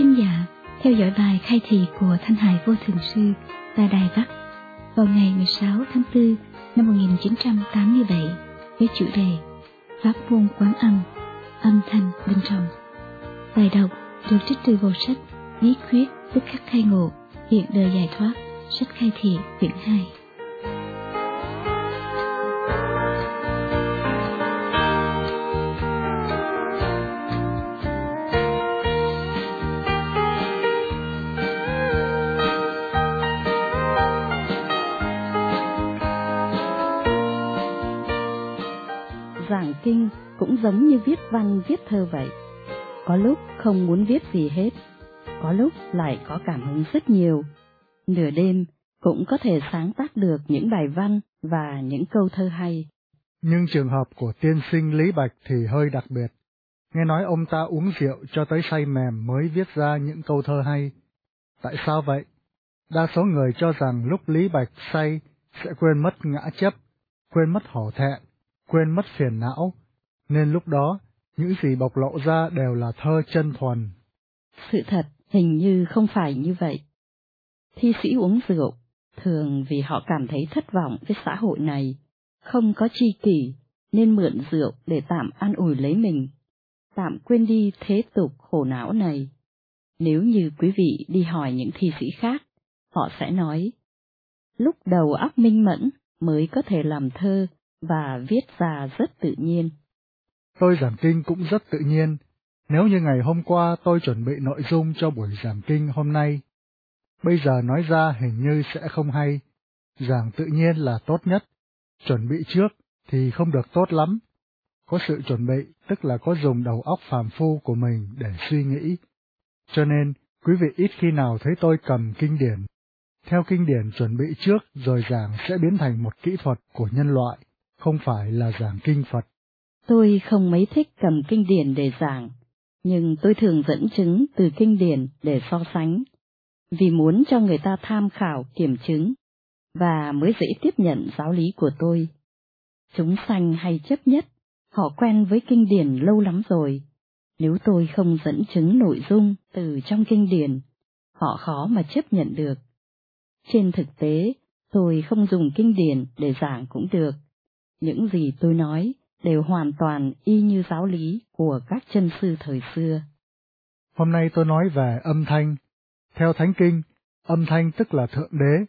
Thính giả theo dõi bài khai thị của Thanh Hải Vô Thường Sư tại Đài Bắc vào ngày 16 tháng 4 năm 1987 với chủ đề Pháp môn quán âm, âm thanh bên trong. Bài đọc được trích từ bộ sách Bí quyết tức khắc khai ngộ, hiện đời giải thoát, sách khai thị quyển 2. Giống như viết văn viết thơ vậy. Có lúc không muốn viết gì hết, có lúc lại có cảm hứng rất nhiều. Nửa đêm cũng có thể sáng tác được những bài văn và những câu thơ hay. Nhưng trường hợp của tiên sinh Lý Bạch thì hơi đặc biệt. Nghe nói ông ta uống rượu cho tới say mềm mới viết ra những câu thơ hay. Tại sao vậy? Đa số người cho rằng lúc Lý Bạch say sẽ quên mất ngã chấp, quên mất hổ thẹn, quên mất phiền não, nên lúc đó những gì bộc lộ ra đều là thơ chân thuần. Sự thật hình như không phải như vậy. Thi sĩ uống rượu, thường vì họ cảm thấy thất vọng với xã hội này, không có chi kỷ, nên mượn rượu để tạm an ủi lấy mình, tạm quên đi thế tục khổ não này. Nếu như quý vị đi hỏi những thi sĩ khác, họ sẽ nói, lúc đầu óc minh mẫn mới có thể làm thơ và viết ra rất tự nhiên. Tôi giảng kinh cũng rất tự nhiên, nếu như ngày hôm qua tôi chuẩn bị nội dung cho buổi giảng kinh hôm nay, bây giờ nói ra hình như sẽ không hay, giảng tự nhiên là tốt nhất, chuẩn bị trước thì không được tốt lắm. Có sự chuẩn bị tức là có dùng đầu óc phàm phu của mình để suy nghĩ. Cho nên, quý vị ít khi nào thấy tôi cầm kinh điển. Theo kinh điển chuẩn bị trước rồi giảng sẽ biến thành một kỹ thuật của nhân loại không phải là giảng kinh Phật. Tôi không mấy thích cầm kinh điển để giảng, nhưng tôi thường dẫn chứng từ kinh điển để so sánh, vì muốn cho người ta tham khảo kiểm chứng, và mới dễ tiếp nhận giáo lý của tôi. Chúng sanh hay chấp nhất, họ quen với kinh điển lâu lắm rồi. Nếu tôi không dẫn chứng nội dung từ trong kinh điển, họ khó mà chấp nhận được. Trên thực tế, tôi không dùng kinh điển để giảng cũng được, những gì tôi nói đều hoàn toàn y như giáo lý của các chân sư thời xưa. Hôm nay tôi nói về âm thanh. Theo Thánh Kinh, âm thanh tức là Thượng Đế.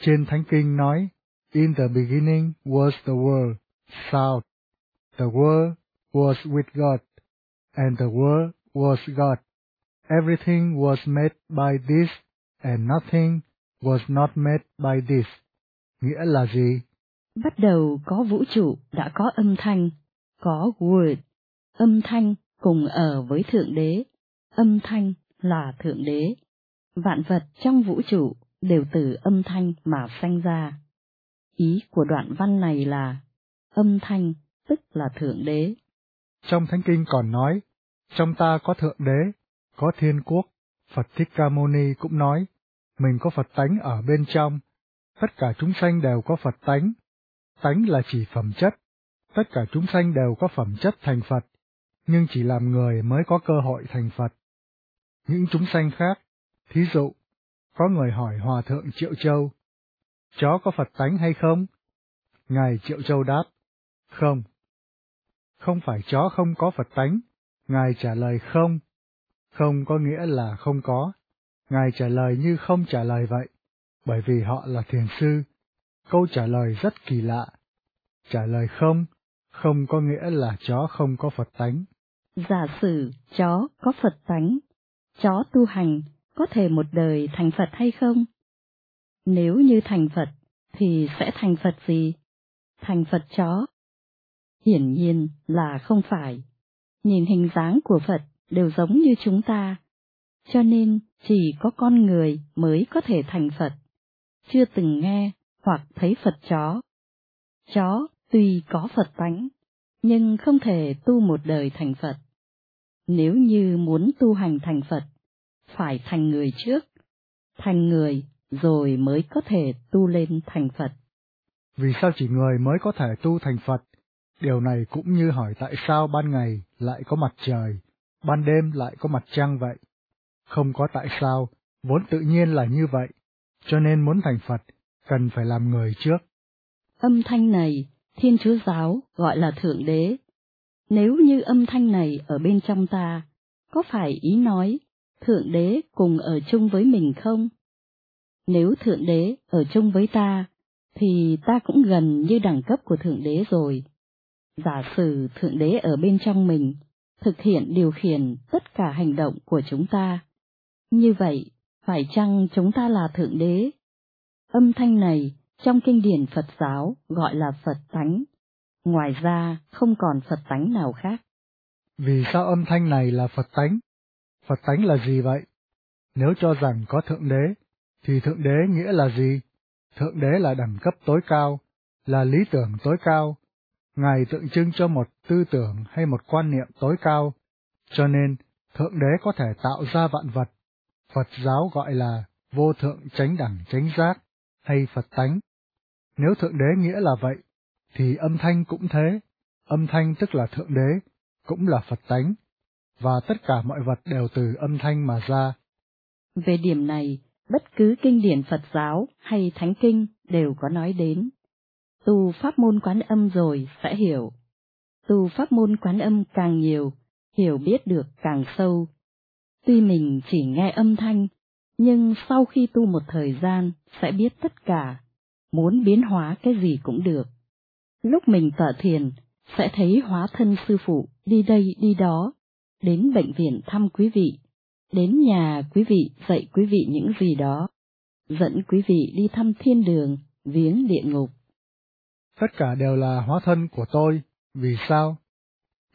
Trên Thánh Kinh nói, In the beginning was the world, sound. The world was with God, and the world was God. Everything was made by this, and nothing was not made by this. Nghĩa là gì? Bắt đầu có vũ trụ đã có âm thanh, có word, âm thanh cùng ở với Thượng Đế, âm thanh là Thượng Đế. Vạn vật trong vũ trụ đều từ âm thanh mà sanh ra. Ý của đoạn văn này là âm thanh tức là Thượng Đế. Trong Thánh Kinh còn nói, trong ta có Thượng Đế, có Thiên Quốc, Phật Thích Ca Mâu Ni cũng nói, mình có Phật tánh ở bên trong, tất cả chúng sanh đều có Phật tánh, Tánh là chỉ phẩm chất, tất cả chúng sanh đều có phẩm chất thành Phật, nhưng chỉ làm người mới có cơ hội thành Phật. Những chúng sanh khác, thí dụ, có người hỏi Hòa Thượng Triệu Châu, chó có Phật tánh hay không? Ngài Triệu Châu đáp, không. Không phải chó không có Phật tánh, Ngài trả lời không. Không có nghĩa là không có, Ngài trả lời như không trả lời vậy, bởi vì họ là thiền sư, Câu trả lời rất kỳ lạ. Trả lời không, không có nghĩa là chó không có Phật tánh. Giả sử chó có Phật tánh, chó tu hành có thể một đời thành Phật hay không? Nếu như thành Phật, thì sẽ thành Phật gì? Thành Phật chó? Hiển nhiên là không phải. Nhìn hình dáng của Phật đều giống như chúng ta, cho nên chỉ có con người mới có thể thành Phật. Chưa từng nghe hoặc thấy Phật chó. Chó tuy có Phật tánh, nhưng không thể tu một đời thành Phật. Nếu như muốn tu hành thành Phật, phải thành người trước, thành người rồi mới có thể tu lên thành Phật. Vì sao chỉ người mới có thể tu thành Phật? Điều này cũng như hỏi tại sao ban ngày lại có mặt trời, ban đêm lại có mặt trăng vậy. không có tại sao, vốn tự nhiên là như vậy, cho nên muốn thành Phật, cần phải làm người trước. Âm thanh này, Thiên Chúa Giáo gọi là Thượng Đế. Nếu như âm thanh này ở bên trong ta, có phải ý nói Thượng Đế cùng ở chung với mình không? Nếu Thượng Đế ở chung với ta, thì ta cũng gần như đẳng cấp của Thượng Đế rồi. Giả sử Thượng Đế ở bên trong mình, thực hiện điều khiển tất cả hành động của chúng ta. Như vậy, phải chăng chúng ta là Thượng Đế? Âm thanh này trong kinh điển Phật giáo gọi là Phật tánh, ngoài ra không còn Phật tánh nào khác. Vì sao âm thanh này là Phật tánh? Phật tánh là gì vậy? Nếu cho rằng có Thượng Đế, thì Thượng Đế nghĩa là gì? Thượng Đế là đẳng cấp tối cao, là lý tưởng tối cao. Ngài tượng trưng cho một tư tưởng hay một quan niệm tối cao, cho nên Thượng Đế có thể tạo ra vạn vật. Phật giáo gọi là vô thượng chánh đẳng chánh giác hay Phật tánh. Nếu Thượng Đế nghĩa là vậy, thì âm thanh cũng thế, âm thanh tức là Thượng Đế, cũng là Phật tánh, và tất cả mọi vật đều từ âm thanh mà ra. Về điểm này, bất cứ kinh điển Phật giáo hay Thánh Kinh đều có nói đến. Tu pháp môn quán âm rồi sẽ hiểu. Tu pháp môn quán âm càng nhiều, hiểu biết được càng sâu. Tuy mình chỉ nghe âm thanh, nhưng sau khi tu một thời gian sẽ biết tất cả, muốn biến hóa cái gì cũng được. Lúc mình tọa thiền, sẽ thấy hóa thân sư phụ đi đây đi đó, đến bệnh viện thăm quý vị, đến nhà quý vị dạy quý vị những gì đó, dẫn quý vị đi thăm thiên đường, viếng địa ngục. Tất cả đều là hóa thân của tôi, vì sao?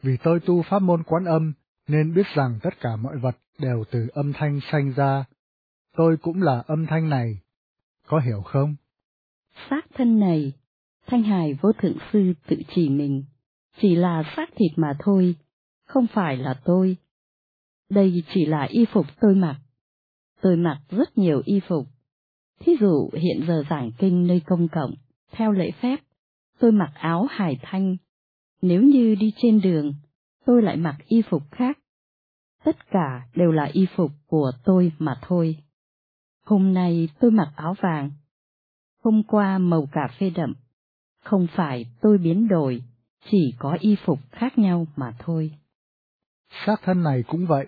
Vì tôi tu pháp môn quán âm, nên biết rằng tất cả mọi vật đều từ âm thanh sanh ra. Tôi cũng là âm thanh này, có hiểu không? Xác thân này, Thanh Hải vô thượng sư tự chỉ mình, chỉ là xác thịt mà thôi, không phải là tôi. Đây chỉ là y phục tôi mặc. Tôi mặc rất nhiều y phục. Thí dụ hiện giờ giảng kinh nơi công cộng, theo lễ phép, tôi mặc áo hải thanh. Nếu như đi trên đường, tôi lại mặc y phục khác. Tất cả đều là y phục của tôi mà thôi. Hôm nay tôi mặc áo vàng. Hôm qua màu cà phê đậm. Không phải tôi biến đổi, chỉ có y phục khác nhau mà thôi. Xác thân này cũng vậy,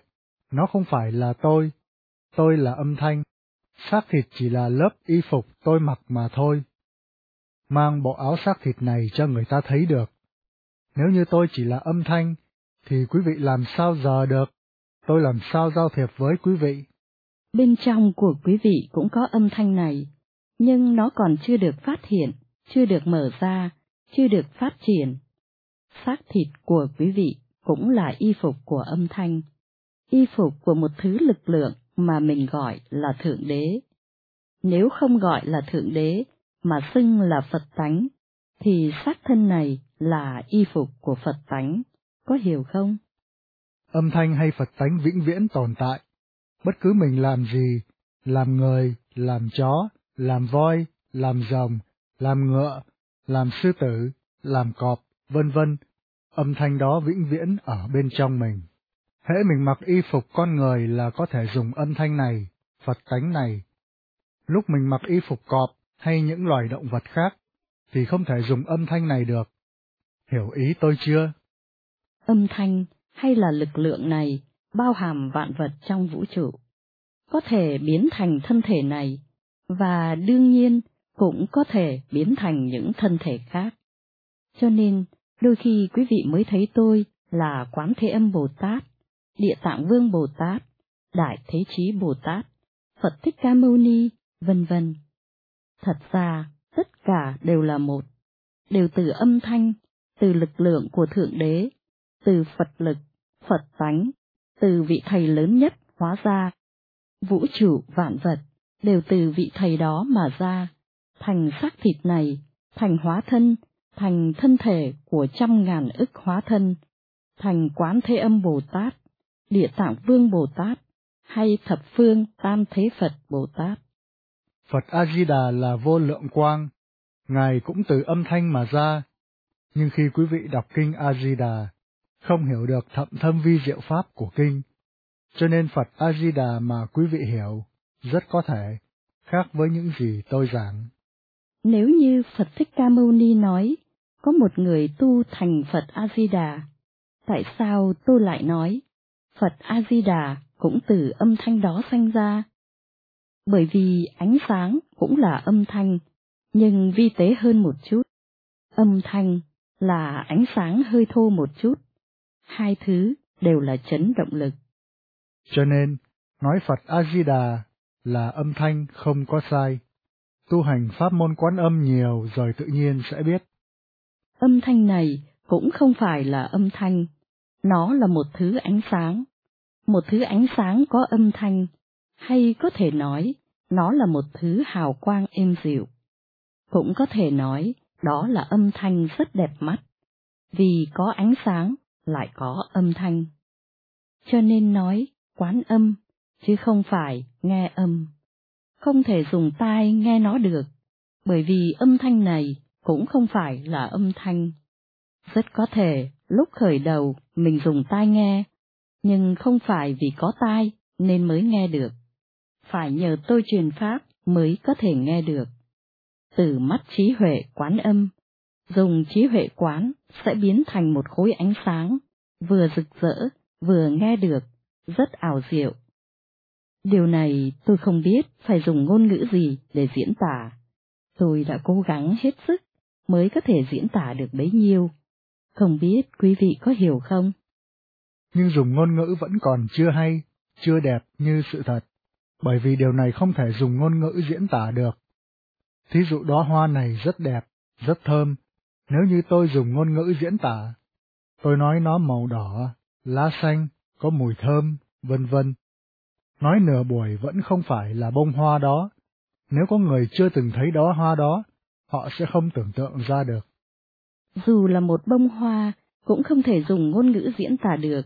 nó không phải là tôi, tôi là âm thanh, xác thịt chỉ là lớp y phục tôi mặc mà thôi. Mang bộ áo xác thịt này cho người ta thấy được. Nếu như tôi chỉ là âm thanh, thì quý vị làm sao giờ được, tôi làm sao giao thiệp với quý vị. Bên trong của quý vị cũng có âm thanh này, nhưng nó còn chưa được phát hiện, chưa được mở ra, chưa được phát triển. Xác thịt của quý vị cũng là y phục của âm thanh, y phục của một thứ lực lượng mà mình gọi là Thượng Đế. Nếu không gọi là Thượng Đế, mà xưng là Phật tánh, thì xác thân này là y phục của Phật tánh, có hiểu không? Âm thanh hay Phật tánh vĩnh viễn tồn tại. Bất cứ mình làm gì, làm người, làm chó, làm voi, làm rồng, làm ngựa, làm sư tử, làm cọp, vân vân, âm thanh đó vĩnh viễn ở bên trong mình. Hễ mình mặc y phục con người là có thể dùng âm thanh này, Phật tánh này. Lúc mình mặc y phục cọp hay những loài động vật khác, thì không thể dùng âm thanh này được. Hiểu ý tôi chưa? Âm thanh hay là lực lượng này bao hàm vạn vật trong vũ trụ, có thể biến thành thân thể này, và đương nhiên cũng có thể biến thành những thân thể khác. Cho nên, đôi khi quý vị mới thấy tôi là Quán Thế Âm Bồ Tát, Địa Tạng Vương Bồ Tát, Đại Thế Chí Bồ Tát, Phật Thích Ca Mâu Ni, vân vân. Thật ra, tất cả đều là một, đều từ âm thanh, từ lực lượng của Thượng Đế, từ Phật lực, Phật tánh, từ vị Thầy lớn nhất hóa ra. Vũ trụ vạn vật đều từ vị Thầy đó mà ra, thành xác thịt này, thành hóa thân, thành thân thể của trăm ngàn ức hóa thân, thành quán thế âm Bồ Tát, địa tạng vương Bồ Tát, hay thập phương tam thế Phật Bồ Tát. Phật A-di-đà là vô lượng quang, Ngài cũng từ âm thanh mà ra, nhưng khi quý vị đọc kinh A-di-đà, không hiểu được thậm thâm vi diệu pháp của kinh, Cho nên Phật A-di-đà mà quý vị hiểu, rất có thể, khác với những gì tôi giảng. Nếu như Phật Thích Ca Mâu Ni nói, có một người tu thành Phật A-di-đà, tại sao tôi lại nói, Phật A-di-đà cũng từ âm thanh đó sanh ra? Bởi vì ánh sáng cũng là âm thanh, nhưng vi tế hơn một chút. Âm thanh là ánh sáng hơi thô một chút. Hai thứ đều là chấn động lực. Cho nên, nói Phật A-di-đà là âm thanh không có sai. Tu hành pháp môn quán âm nhiều rồi tự nhiên sẽ biết. Âm thanh này cũng không phải là âm thanh, nó là một thứ ánh sáng. Một thứ ánh sáng có âm thanh, hay có thể nói, nó là một thứ hào quang êm dịu. Cũng có thể nói, đó là âm thanh rất đẹp mắt, vì có ánh sáng lại có âm thanh. Cho nên nói quán âm, chứ không phải nghe âm. Không thể dùng tai nghe nó được, bởi vì âm thanh này cũng không phải là âm thanh. Rất có thể lúc khởi đầu mình dùng tai nghe, nhưng không phải vì có tai nên mới nghe được. Phải nhờ tôi truyền pháp mới có thể nghe được. Từ mắt trí huệ quán âm, dùng trí huệ quán sẽ biến thành một khối ánh sáng, vừa rực rỡ, vừa nghe được, rất ảo diệu. Điều này tôi không biết phải dùng ngôn ngữ gì để diễn tả. Tôi đã cố gắng hết sức mới có thể diễn tả được bấy nhiêu. Không biết quý vị có hiểu không? Nhưng dùng ngôn ngữ vẫn còn chưa hay, chưa đẹp như sự thật, bởi vì điều này không thể dùng ngôn ngữ diễn tả được. Thí dụ đó hoa này rất đẹp, rất thơm, nếu như tôi dùng ngôn ngữ diễn tả, tôi nói nó màu đỏ, lá xanh, có mùi thơm, vân vân. Nói nửa buổi vẫn không phải là bông hoa đó, nếu có người chưa từng thấy đó hoa đó, họ sẽ không tưởng tượng ra được. Dù là một bông hoa, cũng không thể dùng ngôn ngữ diễn tả được,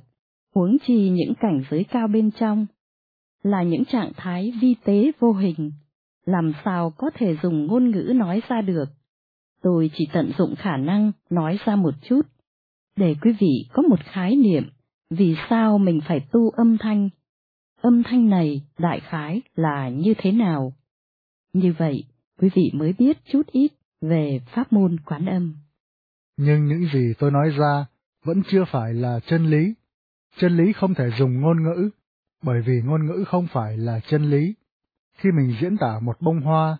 huống chi những cảnh giới cao bên trong, là những trạng thái vi tế vô hình, làm sao có thể dùng ngôn ngữ nói ra được. Tôi chỉ tận dụng khả năng nói ra một chút, để quý vị có một khái niệm vì sao mình phải tu âm thanh. Âm thanh này đại khái là như thế nào? Như vậy, quý vị mới biết chút ít về pháp môn quán âm. Nhưng những gì tôi nói ra vẫn chưa phải là chân lý. Chân lý không thể dùng ngôn ngữ, bởi vì ngôn ngữ không phải là chân lý. Khi mình diễn tả một bông hoa,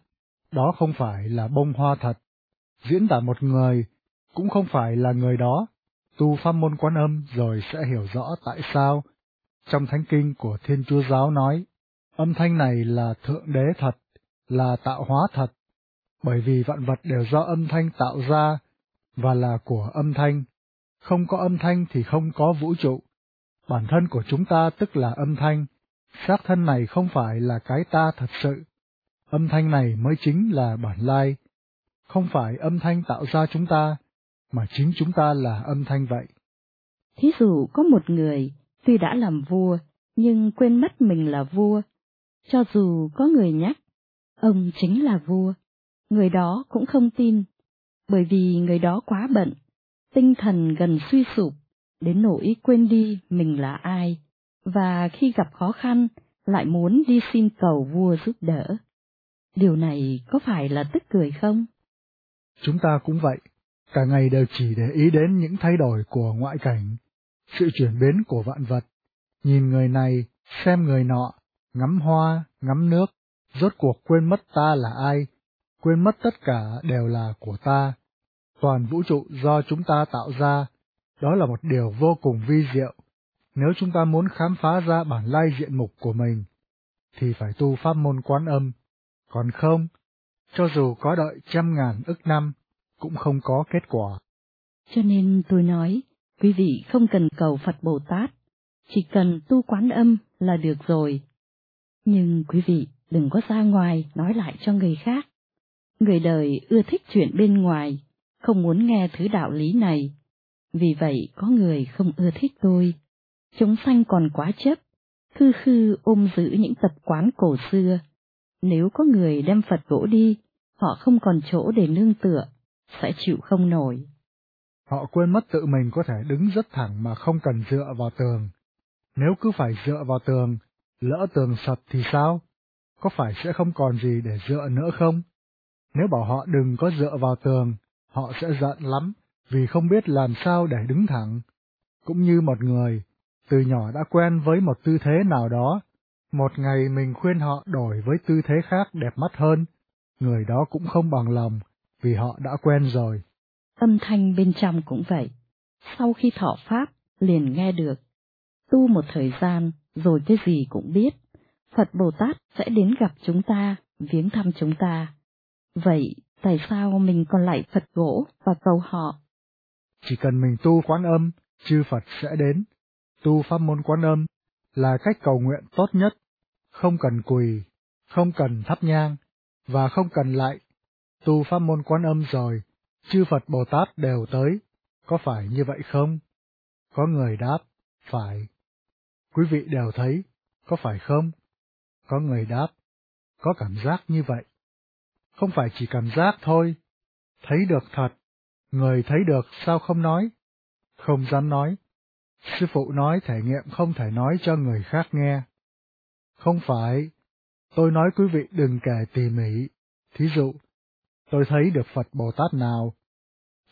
đó không phải là bông hoa thật. Diễn tả một người, cũng không phải là người đó. Tu pháp môn quán âm rồi sẽ hiểu rõ tại sao. Trong thánh kinh của Thiên Chúa Giáo nói, âm thanh này là Thượng Đế thật, là tạo hóa thật, bởi vì vạn vật đều do âm thanh tạo ra, và là của âm thanh. Không có âm thanh thì không có vũ trụ. Bản thân của chúng ta tức là âm thanh, xác thân này không phải là cái ta thật sự. Âm thanh này mới chính là bản lai. Không phải âm thanh tạo ra chúng ta, mà chính chúng ta là âm thanh vậy. Thí dụ có một người, tuy đã làm vua, nhưng quên mất mình là vua. Cho dù có người nhắc, ông chính là vua, người đó cũng không tin, bởi vì người đó quá bận, tinh thần gần suy sụp, đến nỗi quên đi mình là ai, và khi gặp khó khăn lại muốn đi xin cầu vua giúp đỡ. Điều này có phải là tức cười không? Chúng ta cũng vậy, cả ngày đều chỉ để ý đến những thay đổi của ngoại cảnh, sự chuyển biến của vạn vật, nhìn người này, xem người nọ, ngắm hoa, ngắm nước, rốt cuộc quên mất ta là ai, quên mất tất cả đều là của ta. Toàn vũ trụ do chúng ta tạo ra, đó là một điều vô cùng vi diệu. Nếu chúng ta muốn khám phá ra bản lai diện mục của mình, thì phải tu pháp môn quán âm, còn không, cho dù có đợi trăm ngàn ức năm, cũng không có kết quả. Cho nên tôi nói, quý vị không cần cầu Phật Bồ Tát, chỉ cần tu quán âm là được rồi. Nhưng quý vị đừng có ra ngoài nói lại cho người khác. Người đời ưa thích chuyện bên ngoài, không muốn nghe thứ đạo lý này. Vì vậy có người không ưa thích tôi. Chúng sanh còn quá chấp, khư khư ôm giữ những tập quán cổ xưa. Nếu có người đem Phật gỗ đi, họ không còn chỗ để nương tựa, sẽ chịu không nổi. Họ quên mất tự mình có thể đứng rất thẳng mà không cần dựa vào tường. Nếu cứ phải dựa vào tường, lỡ tường sập thì sao? Có phải sẽ không còn gì để dựa nữa không? Nếu bảo họ đừng có dựa vào tường, họ sẽ giận lắm, vì không biết làm sao để đứng thẳng. Cũng như một người, từ nhỏ đã quen với một tư thế nào đó, một ngày mình khuyên họ đổi với tư thế khác đẹp mắt hơn, người đó cũng không bằng lòng, vì họ đã quen rồi. Âm thanh bên trong cũng vậy. Sau khi thọ pháp, liền nghe được. Tu một thời gian, rồi cái gì cũng biết. Phật Bồ Tát sẽ đến gặp chúng ta, viếng thăm chúng ta. Vậy, tại sao mình còn lại Phật gỗ và cầu họ? Chỉ cần mình tu quán âm, chư Phật sẽ đến. Tu pháp môn quán âm là cách cầu nguyện tốt nhất, không cần quỳ, không cần thắp nhang, và không cần lại. Tu pháp môn quán âm rồi, chư Phật Bồ Tát đều tới, có phải như vậy không? Có người đáp, phải. Quý vị đều thấy, có phải không? Có người đáp, có cảm giác như vậy. Không phải chỉ cảm giác thôi, thấy được thật, người thấy được sao không nói? Không dám nói. Sư phụ nói thể nghiệm không thể nói cho người khác nghe. Không phải, tôi nói quý vị đừng kể tỉ mỉ. Thí dụ, tôi thấy được Phật Bồ Tát nào,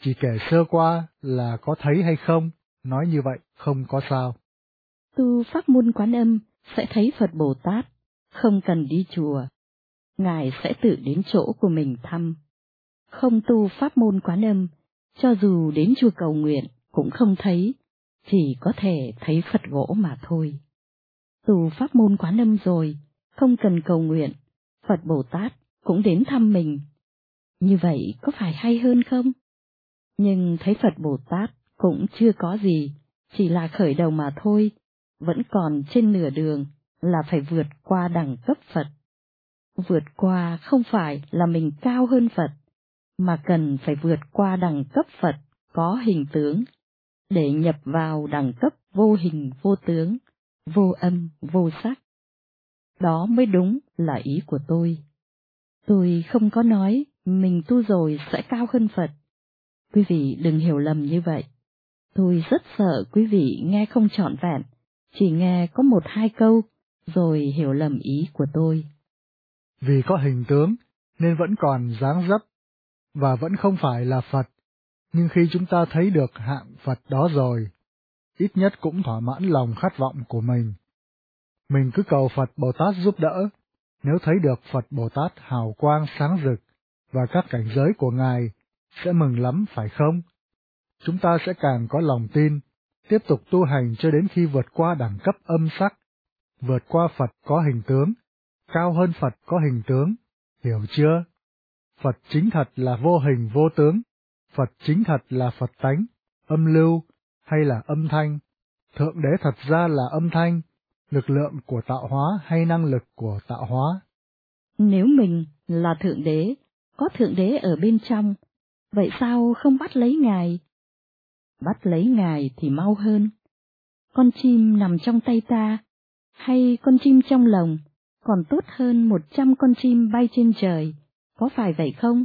chỉ kể sơ qua là có thấy hay không, nói như vậy không có sao. Tu pháp môn quán âm sẽ thấy Phật Bồ Tát, không cần đi chùa. Ngài sẽ tự đến chỗ của mình thăm. Không tu pháp môn quán âm, cho dù đến chùa cầu nguyện cũng không thấy, chỉ có thể thấy Phật gỗ mà thôi. Tu pháp môn quán âm rồi, không cần cầu nguyện, Phật Bồ Tát cũng đến thăm mình. Như vậy có phải hay hơn không? Nhưng thấy Phật Bồ Tát cũng chưa có gì, chỉ là khởi đầu mà thôi, vẫn còn trên nửa đường là phải vượt qua đẳng cấp Phật. Vượt qua không phải là mình cao hơn Phật, mà cần phải vượt qua đẳng cấp Phật có hình tướng, để nhập vào đẳng cấp vô hình vô tướng, vô âm vô sắc. Đó mới đúng là ý của tôi. Tôi không có nói mình tu rồi sẽ cao hơn Phật. Quý vị đừng hiểu lầm như vậy. Tôi rất sợ quý vị nghe không trọn vẹn, chỉ nghe có một hai câu, rồi hiểu lầm ý của tôi. Vì có hình tướng, nên vẫn còn dáng dấp, và vẫn không phải là Phật, nhưng khi chúng ta thấy được hạng Phật đó rồi, ít nhất cũng thỏa mãn lòng khát vọng của mình. Mình cứ cầu Phật Bồ Tát giúp đỡ, nếu thấy được Phật Bồ Tát hào quang sáng rực và các cảnh giới của Ngài, sẽ mừng lắm phải không? Chúng ta sẽ càng có lòng tin, tiếp tục tu hành cho đến khi vượt qua đẳng cấp âm sắc, vượt qua Phật có hình tướng, cao hơn Phật có hình tướng, hiểu chưa? Phật chính thật là vô hình vô tướng, Phật chính thật là Phật tánh, âm lưu hay là âm thanh, Thượng Đế thật ra là âm thanh, lực lượng của tạo hóa hay năng lực của tạo hóa. Nếu mình là Thượng Đế, có Thượng Đế ở bên trong, vậy sao không bắt lấy Ngài? Bắt lấy Ngài thì mau hơn. Con chim nằm trong tay ta, hay con chim trong lồng, còn tốt hơn một trăm con chim bay trên trời, có phải vậy không?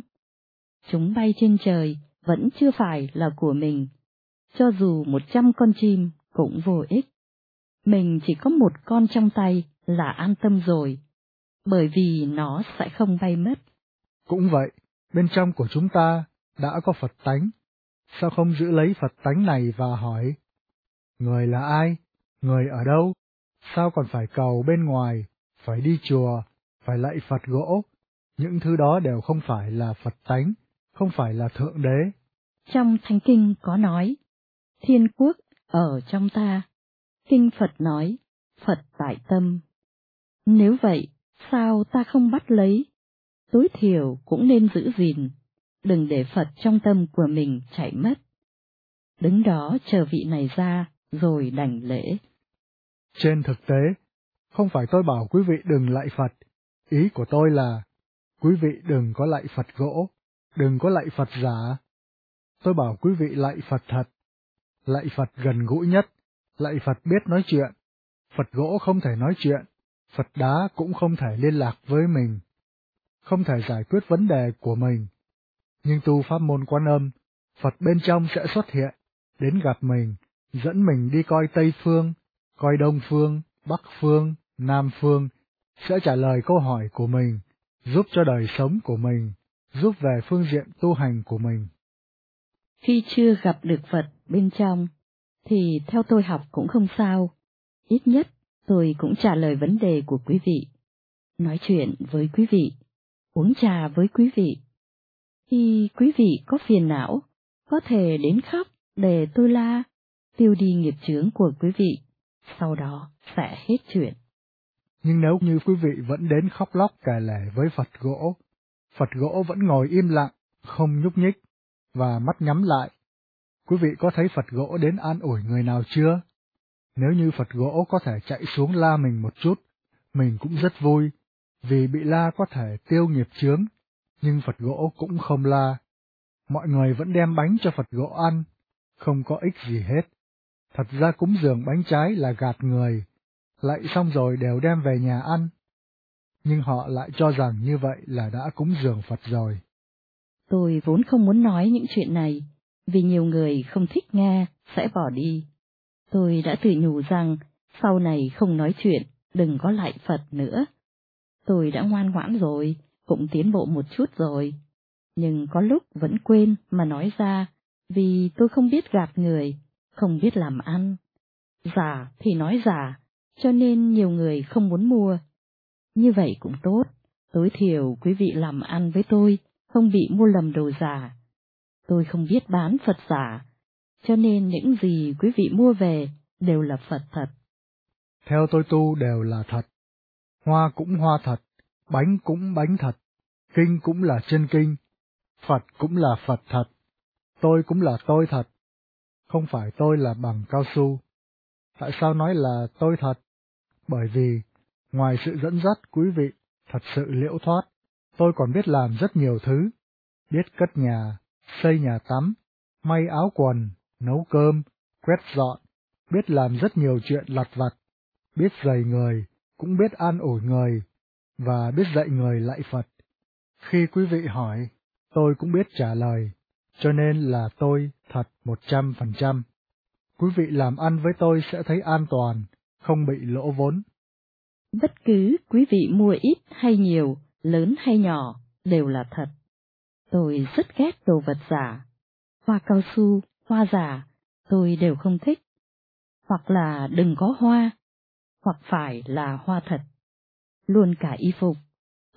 Chúng bay trên trời vẫn chưa phải là của mình, cho dù một trăm con chim cũng vô ích. Mình chỉ có một con trong tay là an tâm rồi, bởi vì nó sẽ không bay mất. Cũng vậy, bên trong của chúng ta đã có Phật tánh, sao không giữ lấy Phật tánh này và hỏi, người là ai, người ở đâu, sao còn phải cầu bên ngoài, phải đi chùa, phải lạy Phật gỗ, những thứ đó đều không phải là Phật tánh, không phải là Thượng Đế. Trong Thánh Kinh có nói, Thiên Quốc ở trong ta, Kinh Phật nói, Phật tại tâm. Nếu vậy, sao ta không bắt lấy? Tối thiểu cũng nên giữ gìn, đừng để Phật trong tâm của mình chạy mất. Đứng đó chờ vị này ra, rồi đảnh lễ. Trên thực tế, không phải tôi bảo quý vị đừng lại Phật, ý của tôi là, quý vị đừng có lại Phật gỗ, đừng có lại Phật giả. Tôi bảo quý vị lại Phật thật, lại Phật gần gũi nhất, lạy Phật biết nói chuyện. Phật gỗ không thể nói chuyện, Phật đá cũng không thể liên lạc với mình, không thể giải quyết vấn đề của mình. Nhưng tu pháp môn quan âm, Phật bên trong sẽ xuất hiện, đến gặp mình, dẫn mình đi coi Tây Phương, coi Đông Phương, Bắc Phương, Nam Phương, sẽ trả lời câu hỏi của mình, giúp cho đời sống của mình, giúp về phương diện tu hành của mình. Khi chưa gặp được Phật bên trong, thì theo tôi học cũng không sao. Ít nhất, tôi cũng trả lời vấn đề của quý vị, nói chuyện với quý vị, uống trà với quý vị. Khi quý vị có phiền não, có thể đến khóc để tôi la, tiêu đi nghiệp chướng của quý vị, sau đó sẽ hết chuyện. Nhưng nếu như quý vị vẫn đến khóc lóc kể lể với Phật gỗ, Phật gỗ vẫn ngồi im lặng, không nhúc nhích, và mắt nhắm lại. Quý vị có thấy Phật gỗ đến an ủi người nào chưa? Nếu như Phật gỗ có thể chạy xuống la mình một chút, mình cũng rất vui, vì bị la có thể tiêu nghiệp chướng, nhưng Phật gỗ cũng không la. Mọi người vẫn đem bánh cho Phật gỗ ăn, không có ích gì hết. Thật ra cúng dường bánh trái là gạt người, lại xong rồi đều đem về nhà ăn. Nhưng họ lại cho rằng như vậy là đã cúng dường Phật rồi. Tôi vốn không muốn nói những chuyện này, vì nhiều người không thích nghe, sẽ bỏ đi. Tôi đã tự nhủ rằng, sau này không nói chuyện, đừng có lại Phật nữa. Tôi đã ngoan ngoãn rồi, cũng tiến bộ một chút rồi. Nhưng có lúc vẫn quên mà nói ra, vì tôi không biết gạt người, không biết làm ăn. Giả thì nói giả, cho nên nhiều người không muốn mua. Như vậy cũng tốt, tối thiểu quý vị làm ăn với tôi, không bị mua lầm đồ giả. Tôi không biết bán Phật giả, cho nên những gì quý vị mua về đều là Phật thật. Theo tôi tu đều là thật. Hoa cũng hoa thật, bánh cũng bánh thật, kinh cũng là chân kinh, Phật cũng là Phật thật, tôi cũng là tôi thật, không phải tôi là bằng cao su. Tại sao nói là tôi thật? Bởi vì, ngoài sự dẫn dắt quý vị thật sự liễu thoát, tôi còn biết làm rất nhiều thứ, biết cất nhà, xây nhà tắm, may áo quần, nấu cơm, quét dọn, biết làm rất nhiều chuyện lặt vặt, biết dạy người, cũng biết an ủi người, và biết dạy người lại Phật. Khi quý vị hỏi, tôi cũng biết trả lời, cho nên là tôi thật một trăm phần trăm. Quý vị làm ăn với tôi sẽ thấy an toàn, không bị lỗ vốn. Bất cứ quý vị mua ít hay nhiều, lớn hay nhỏ, đều là thật. Tôi rất ghét đồ vật giả. Hoa cao su, hoa giả, tôi đều không thích. Hoặc là đừng có hoa, hoặc phải là hoa thật. Luôn cả y phục,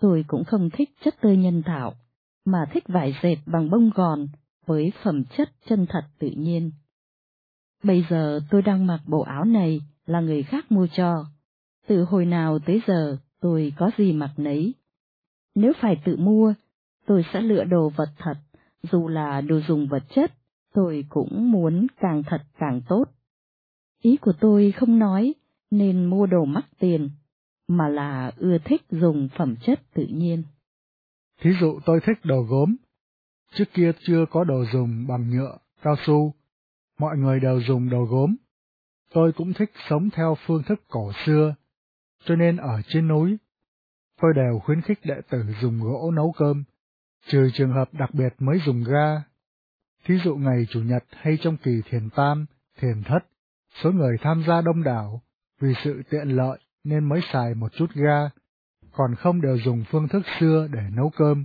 tôi cũng không thích chất tơ nhân tạo, mà thích vải dệt bằng bông gòn với phẩm chất chân thật tự nhiên. Bây giờ tôi đang mặc bộ áo này là người khác mua cho. Từ hồi nào tới giờ tôi có gì mặc nấy. Nếu phải tự mua, tôi sẽ lựa đồ vật thật, dù là đồ dùng vật chất, tôi cũng muốn càng thật càng tốt. Ý của tôi không nói nên mua đồ mắc tiền, mà là ưa thích dùng phẩm chất tự nhiên. Thí dụ tôi thích đồ gốm, trước kia chưa có đồ dùng bằng nhựa, cao su, mọi người đều dùng đồ gốm. Tôi cũng thích sống theo phương thức cổ xưa, cho nên ở trên núi, tôi đều khuyến khích đệ tử dùng gỗ nấu cơm, trừ trường hợp đặc biệt mới dùng ga. Thí dụ ngày Chủ nhật hay trong kỳ thiền tam, thiền thất, số người tham gia đông đảo, vì sự tiện lợi nên mới xài một chút ga, còn không đều dùng phương thức xưa để nấu cơm.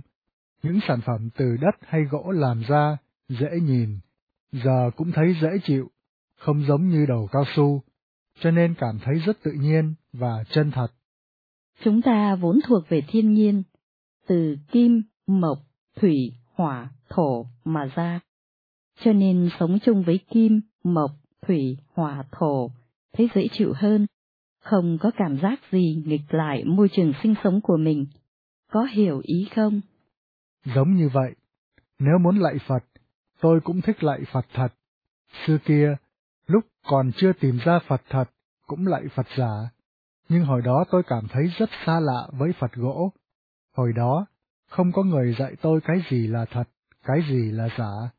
Những sản phẩm từ đất hay gỗ làm ra, dễ nhìn, giờ cũng thấy dễ chịu, không giống như đầu cao su, cho nên cảm thấy rất tự nhiên và chân thật. Chúng ta vốn thuộc về thiên nhiên, từ kim, mộc, thủy, hỏa, thổ mà ra. Cho nên sống chung với kim, mộc, thủy, hỏa, thổ, thấy dễ chịu hơn, không có cảm giác gì nghịch lại môi trường sinh sống của mình. Có hiểu ý không? Giống như vậy, nếu muốn lạy Phật, tôi cũng thích lạy Phật thật. Xưa kia, lúc còn chưa tìm ra Phật thật, cũng lạy Phật giả, nhưng hồi đó tôi cảm thấy rất xa lạ với Phật gỗ. Hồi đó, không có người dạy tôi cái gì là thật, cái gì là giả.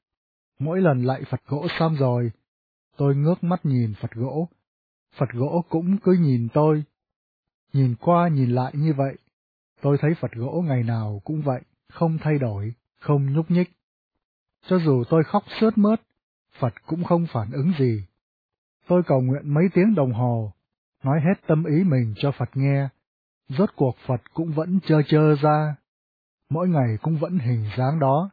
Mỗi lần lạy Phật gỗ xong rồi, tôi ngước mắt nhìn Phật gỗ. Phật gỗ cũng cứ nhìn tôi. Nhìn qua nhìn lại như vậy, tôi thấy Phật gỗ ngày nào cũng vậy, không thay đổi, không nhúc nhích. Cho dù tôi khóc sướt mướt, Phật cũng không phản ứng gì. Tôi cầu nguyện mấy tiếng đồng hồ, nói hết tâm ý mình cho Phật nghe, rốt cuộc Phật cũng vẫn chơ chơ ra, mỗi ngày cũng vẫn hình dáng đó.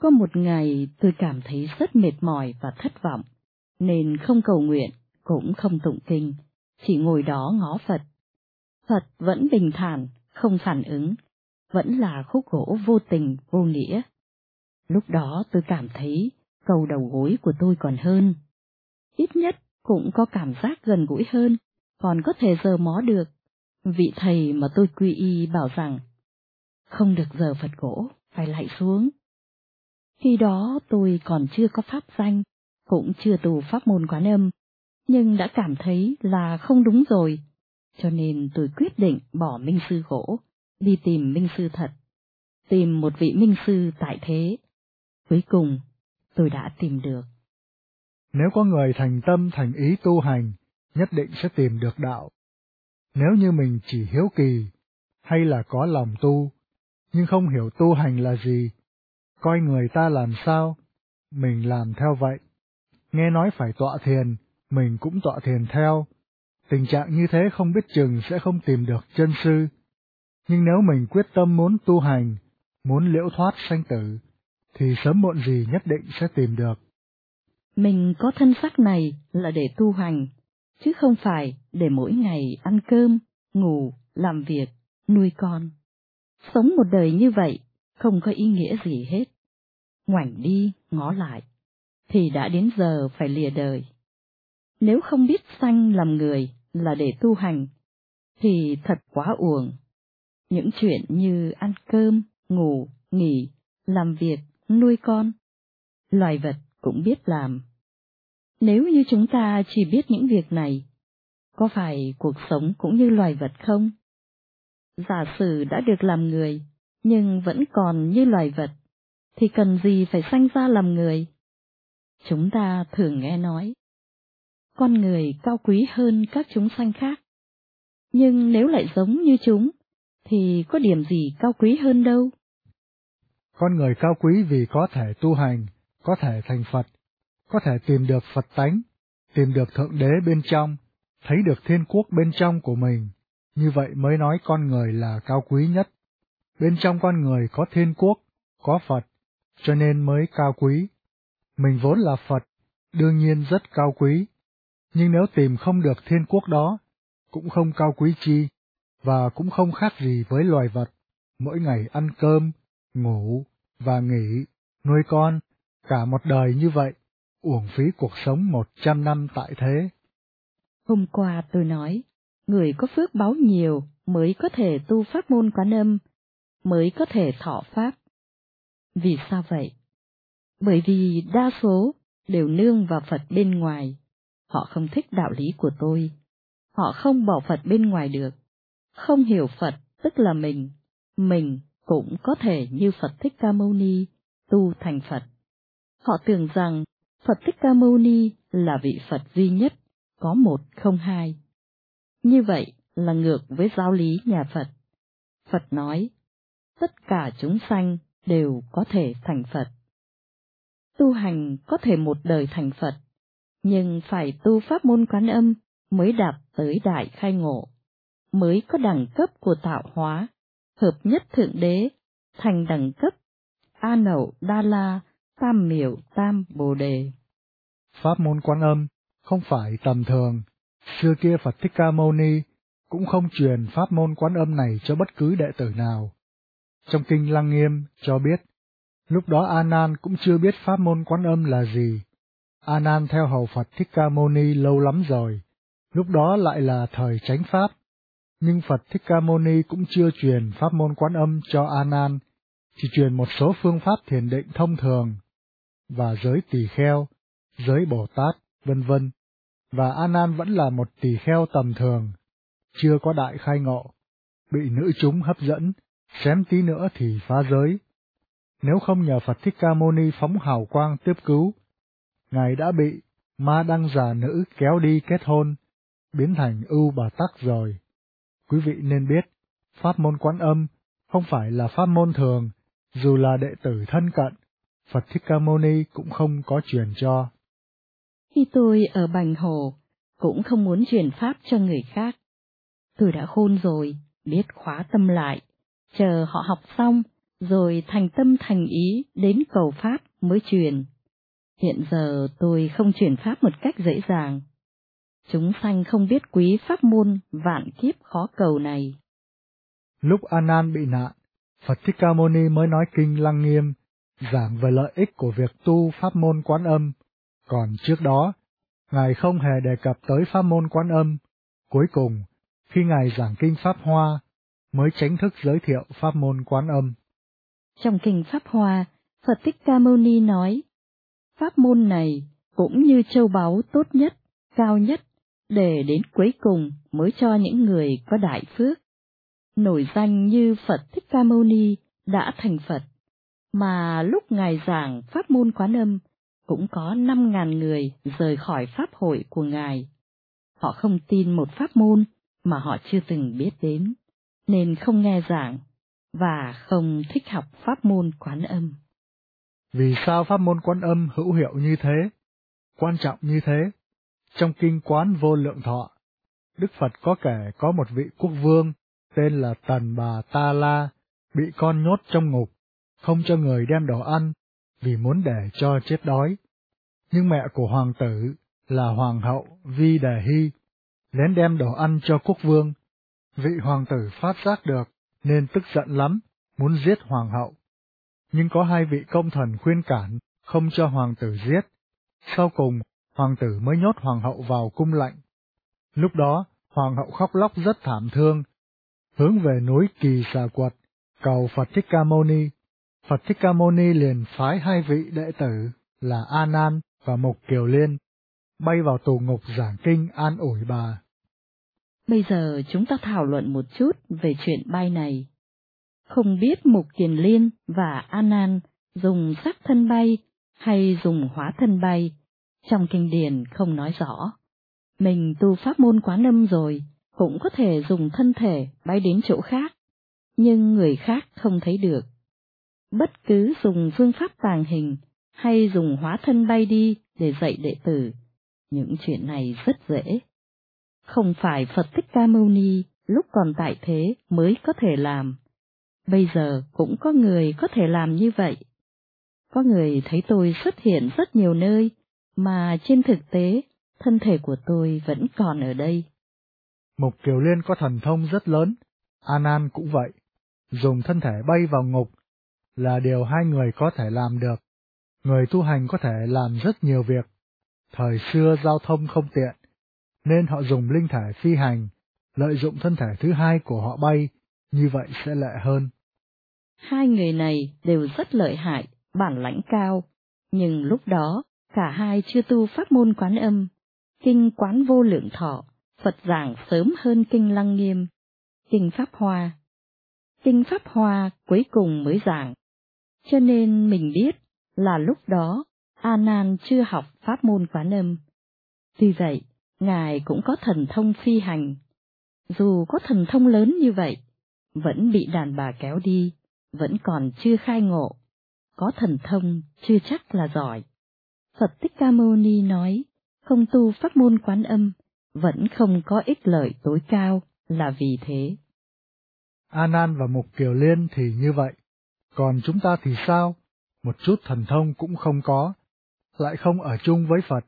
Có một ngày tôi cảm thấy rất mệt mỏi và thất vọng, nên không cầu nguyện, cũng không tụng kinh, chỉ ngồi đó ngó Phật. Phật vẫn bình thản, không phản ứng, vẫn là khúc gỗ vô tình, vô nghĩa. Lúc đó tôi cảm thấy cầu đầu gối của tôi còn hơn. Ít nhất cũng có cảm giác gần gũi hơn, còn có thể giờ mó được. Vị thầy mà tôi quy y bảo rằng, không được giờ Phật gỗ, phải lại xuống. Khi đó tôi còn chưa có pháp danh, cũng chưa tù pháp môn quán âm, nhưng đã cảm thấy là không đúng rồi, cho nên tôi quyết định bỏ minh sư gỗ, đi tìm minh sư thật, tìm một vị minh sư tại thế. Cuối cùng, tôi đã tìm được. Nếu có người thành tâm thành ý tu hành, nhất định sẽ tìm được đạo. Nếu như mình chỉ hiếu kỳ, hay là có lòng tu, nhưng không hiểu tu hành là gì, coi người ta làm sao, mình làm theo vậy. Nghe nói phải tọa thiền, mình cũng tọa thiền theo. Tình trạng như thế không biết chừng sẽ không tìm được chân sư. Nhưng nếu mình quyết tâm muốn tu hành, muốn liễu thoát sanh tử, thì sớm muộn gì nhất định sẽ tìm được. Mình có thân xác này là để tu hành, chứ không phải để mỗi ngày ăn cơm, ngủ, làm việc, nuôi con. Sống một đời như vậy không có ý nghĩa gì hết. Ngoảnh đi, ngó lại, thì đã đến giờ phải lìa đời. Nếu không biết sanh làm người là để tu hành, thì thật quá uổng. Những chuyện như ăn cơm, ngủ, nghỉ, làm việc, nuôi con, loài vật cũng biết làm. Nếu như chúng ta chỉ biết những việc này, có phải cuộc sống cũng như loài vật không? Giả sử đã được làm người, nhưng vẫn còn như loài vật, thì cần gì phải sanh ra làm người? Chúng ta thường nghe nói, con người cao quý hơn các chúng sanh khác. Nhưng nếu lại giống như chúng, thì có điểm gì cao quý hơn đâu? Con người cao quý vì có thể tu hành, có thể thành Phật, có thể tìm được Phật tánh, tìm được Thượng Đế bên trong, thấy được thiên quốc bên trong của mình, như vậy mới nói con người là cao quý nhất. Bên trong con người có thiên quốc, có Phật, cho nên mới cao quý. Mình vốn là Phật, đương nhiên rất cao quý, nhưng nếu tìm không được thiên quốc đó, cũng không cao quý chi, và cũng không khác gì với loài vật, mỗi ngày ăn cơm, ngủ và nghỉ, nuôi con, cả một đời như vậy, uổng phí cuộc sống một trăm năm tại thế. Hôm qua tôi nói, người có phước báo nhiều mới có thể tu pháp môn quán âm, mới có thể thọ pháp. Vì sao vậy? Bởi vì đa số đều nương vào Phật bên ngoài, họ không thích đạo lý của tôi, họ không bỏ Phật bên ngoài được, không hiểu Phật tức là mình, mình cũng có thể như Phật Thích Ca Mâu Ni tu thành Phật. Họ tưởng rằng Phật Thích Ca Mâu Ni là vị Phật duy nhất, có một không hai. Như vậy là ngược với giáo lý nhà Phật. Phật nói, tất cả chúng sanh đều có thể thành Phật. Tu hành có thể một đời thành Phật, nhưng phải tu pháp môn quán âm mới đạt tới đại khai ngộ, mới có đẳng cấp của tạo hóa, hợp nhất thượng đế, thành đẳng cấp A Nậu Đa La, Tam Miệu Tam Bồ Đề. Pháp môn quán âm không phải tầm thường, xưa kia Phật Thích Ca Mâu Ni cũng không truyền pháp môn quán âm này cho bất cứ đệ tử nào. Trong kinh Lăng Nghiêm cho biết, lúc đó A Nan cũng chưa biết pháp môn quán âm là gì. A Nan theo hầu Phật Thích Ca Mâu Ni lâu lắm rồi, lúc đó lại là thời chánh pháp, nhưng Phật Thích Ca Mâu Ni cũng chưa truyền pháp môn quán âm cho A Nan, chỉ truyền một số phương pháp thiền định thông thường và giới tỳ kheo, giới Bồ Tát, vân vân. Và A Nan vẫn là một tỳ kheo tầm thường, chưa có đại khai ngộ, bị nữ chúng hấp dẫn, xém tí nữa thì phá giới. Nếu không nhờ Phật Thích Ca Mâu Ni phóng hào quang tiếp cứu, Ngài đã bị ma đăng già nữ kéo đi kết hôn, biến thành ưu bà tắc rồi. Quý vị nên biết, pháp môn quán âm không phải là pháp môn thường, dù là đệ tử thân cận, Phật Thích Ca Mâu Ni cũng không có truyền cho. Khi tôi ở Bành Hồ, cũng không muốn truyền pháp cho người khác. Tôi đã khôn rồi, biết khóa tâm lại, chờ họ học xong, rồi thành tâm thành ý đến cầu pháp mới truyền. Hiện giờ tôi không truyền pháp một cách dễ dàng. Chúng sanh không biết quý pháp môn vạn kiếp khó cầu này. Lúc Anan bị nạn, Phật Thích Ca Mâu Ni mới nói kinh Lăng Nghiêm, giảng về lợi ích của việc tu pháp môn quán âm, còn trước đó, Ngài không hề đề cập tới pháp môn quán âm. Cuối cùng, khi Ngài giảng kinh Pháp Hoa, mới chính thức giới thiệu pháp môn quán âm. Trong kinh Pháp Hoa, Phật Thích Ca Mâu Ni nói, pháp môn này cũng như châu báu tốt nhất, cao nhất, để đến cuối cùng mới cho những người có đại phước. Nổi danh như Phật Thích Ca Mâu Ni đã thành Phật, mà lúc Ngài giảng pháp môn quán âm, cũng có năm ngàn người rời khỏi pháp hội của Ngài. Họ không tin một pháp môn mà họ chưa từng biết đến, nên không nghe giảng, và không thích học pháp môn quán âm. Vì sao pháp môn quán âm hữu hiệu như thế, quan trọng như thế? Trong kinh quán vô lượng thọ, Đức Phật có kể có một vị quốc vương tên là Tần Bà Ta La bị con nhốt trong ngục, không cho người đem đồ ăn vì muốn để cho chết đói. Nhưng mẹ của hoàng tử là hoàng hậu Vi Đề Hy, lén đem đồ ăn cho quốc vương. Vị hoàng tử phát giác được, nên tức giận lắm, muốn giết hoàng hậu. Nhưng có hai vị công thần khuyên cản, không cho hoàng tử giết. Sau cùng, hoàng tử mới nhốt hoàng hậu vào cung lạnh. Lúc đó, hoàng hậu khóc lóc rất thảm thương, hướng về núi Kỳ Xà Quật, cầu Phật Thích Ca Mâu Ni. Phật Thích Ca Mâu Ni liền phái hai vị đệ tử là A Nan và Mục Kiều Liên bay vào tù ngục giảng kinh an ủi bà. Bây giờ chúng ta thảo luận một chút về chuyện bay này. Không biết Mục Kiền Liên và a nan dùng sắc thân bay hay dùng hóa thân bay, trong kinh điển không nói rõ. Mình tu pháp môn quán âm rồi, cũng có thể dùng thân thể bay đến chỗ khác, nhưng người khác không thấy được. Bất cứ dùng phương pháp tàng hình hay dùng hóa thân bay đi để dạy đệ tử, những chuyện này rất dễ. Không phải Phật Thích Ca Mâu Ni lúc còn tại thế mới có thể làm. Bây giờ cũng có người có thể làm như vậy. Có người thấy tôi xuất hiện rất nhiều nơi, mà trên thực tế, thân thể của tôi vẫn còn ở đây. Mục Kiều Liên có thần thông rất lớn, Anan cũng vậy. Dùng thân thể bay vào ngục là điều hai người có thể làm được. Người tu hành có thể làm rất nhiều việc. Thời xưa giao thông không tiện, nên họ dùng linh thể phi hành, lợi dụng thân thể thứ hai của họ bay, như vậy sẽ lệ hơn. Hai người này đều rất lợi hại, bản lãnh cao, nhưng lúc đó cả hai chưa tu pháp môn quán âm, kinh quán vô lượng thọ, Phật giảng sớm hơn kinh lăng nghiêm, kinh Pháp Hoa. Kinh Pháp Hoa cuối cùng mới giảng, cho nên mình biết là lúc đó A Nan chưa học pháp môn quán âm. Tuy vậy, Ngài cũng có thần thông phi hành. Dù có thần thông lớn như vậy, vẫn bị đàn bà kéo đi, vẫn còn chưa khai ngộ. Có thần thông chưa chắc là giỏi. Phật Thích Ca Mâu Ni nói, không tu pháp môn quán âm, vẫn không có ích lợi tối cao là vì thế. A Nan và Mục Kiều Liên thì như vậy, còn chúng ta thì sao? Một chút thần thông cũng không có, lại không ở chung với Phật.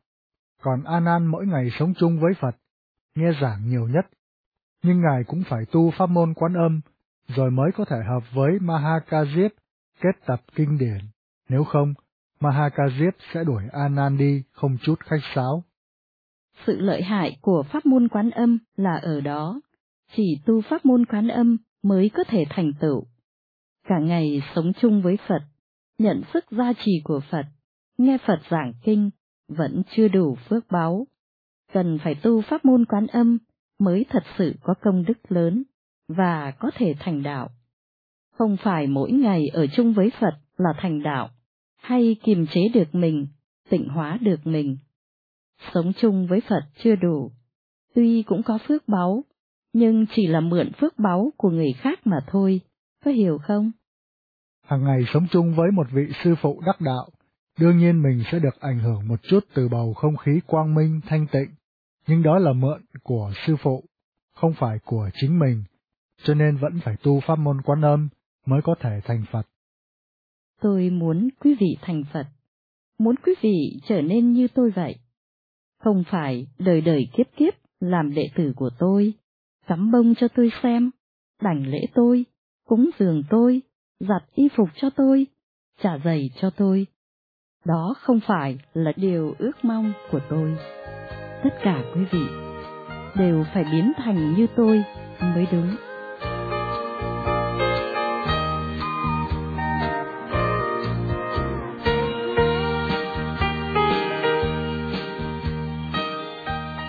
Còn A Nan mỗi ngày sống chung với Phật, nghe giảng nhiều nhất, nhưng ngài cũng phải tu pháp môn quán âm, rồi mới có thể hợp với Mahakajip kết tập kinh điển. Nếu không, Mahakajip sẽ đuổi A Nan đi không chút khách sáo. Sự lợi hại của pháp môn quán âm là ở đó, chỉ tu pháp môn quán âm mới có thể thành tựu. Cả ngày sống chung với Phật, nhận sức gia trì của Phật, nghe Phật giảng kinh, vẫn chưa đủ phước báo. Cần phải tu pháp môn quán âm mới thật sự có công đức lớn và có thể thành đạo. Không phải mỗi ngày ở chung với Phật là thành đạo, hay kiềm chế được mình, tịnh hóa được mình sống chung với Phật chưa đủ, tuy cũng có phước báu, nhưng chỉ là mượn phước báu của người khác mà thôi, có hiểu không? Hàng ngày sống chung với một vị sư phụ đắc đạo, đương nhiên mình sẽ được ảnh hưởng một chút từ bầu không khí quang minh thanh tịnh, nhưng đó là mượn của sư phụ, không phải của chính mình, cho nên vẫn phải tu pháp môn quán âm mới có thể thành Phật. Tôi muốn quý vị thành Phật, muốn quý vị trở nên như tôi vậy. Không phải đời đời kiếp kiếp làm đệ tử của tôi, cắm bông cho tôi xem, đảnh lễ tôi, cúng dường tôi, giặt y phục cho tôi, trả giày cho tôi. Đó không phải là điều ước mong của tôi. Tất cả quý vị đều phải biến thành như tôi mới đúng.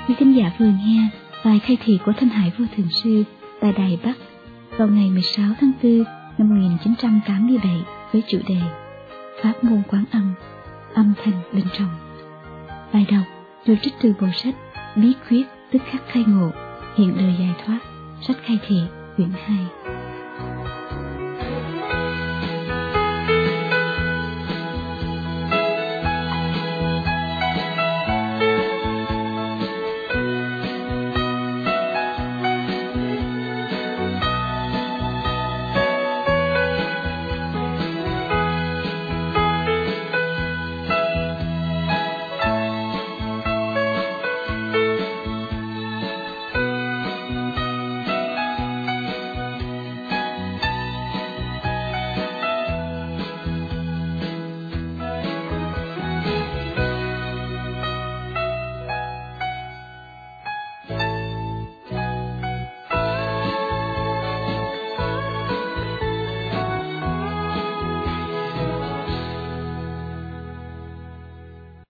Quý khán giả vừa nghe bài khai thị của Thanh Hải Vô Thường Sư tại Đài Bắc vào ngày 16 tháng 4 năm 1987 với chủ đề Pháp môn quán âm, âm thanh bên trong. Bài đọc được trích từ bộ sách Bí quyết tức khắc khai ngộ, hiện đời giải thoát, sách khai thị, quyển 2.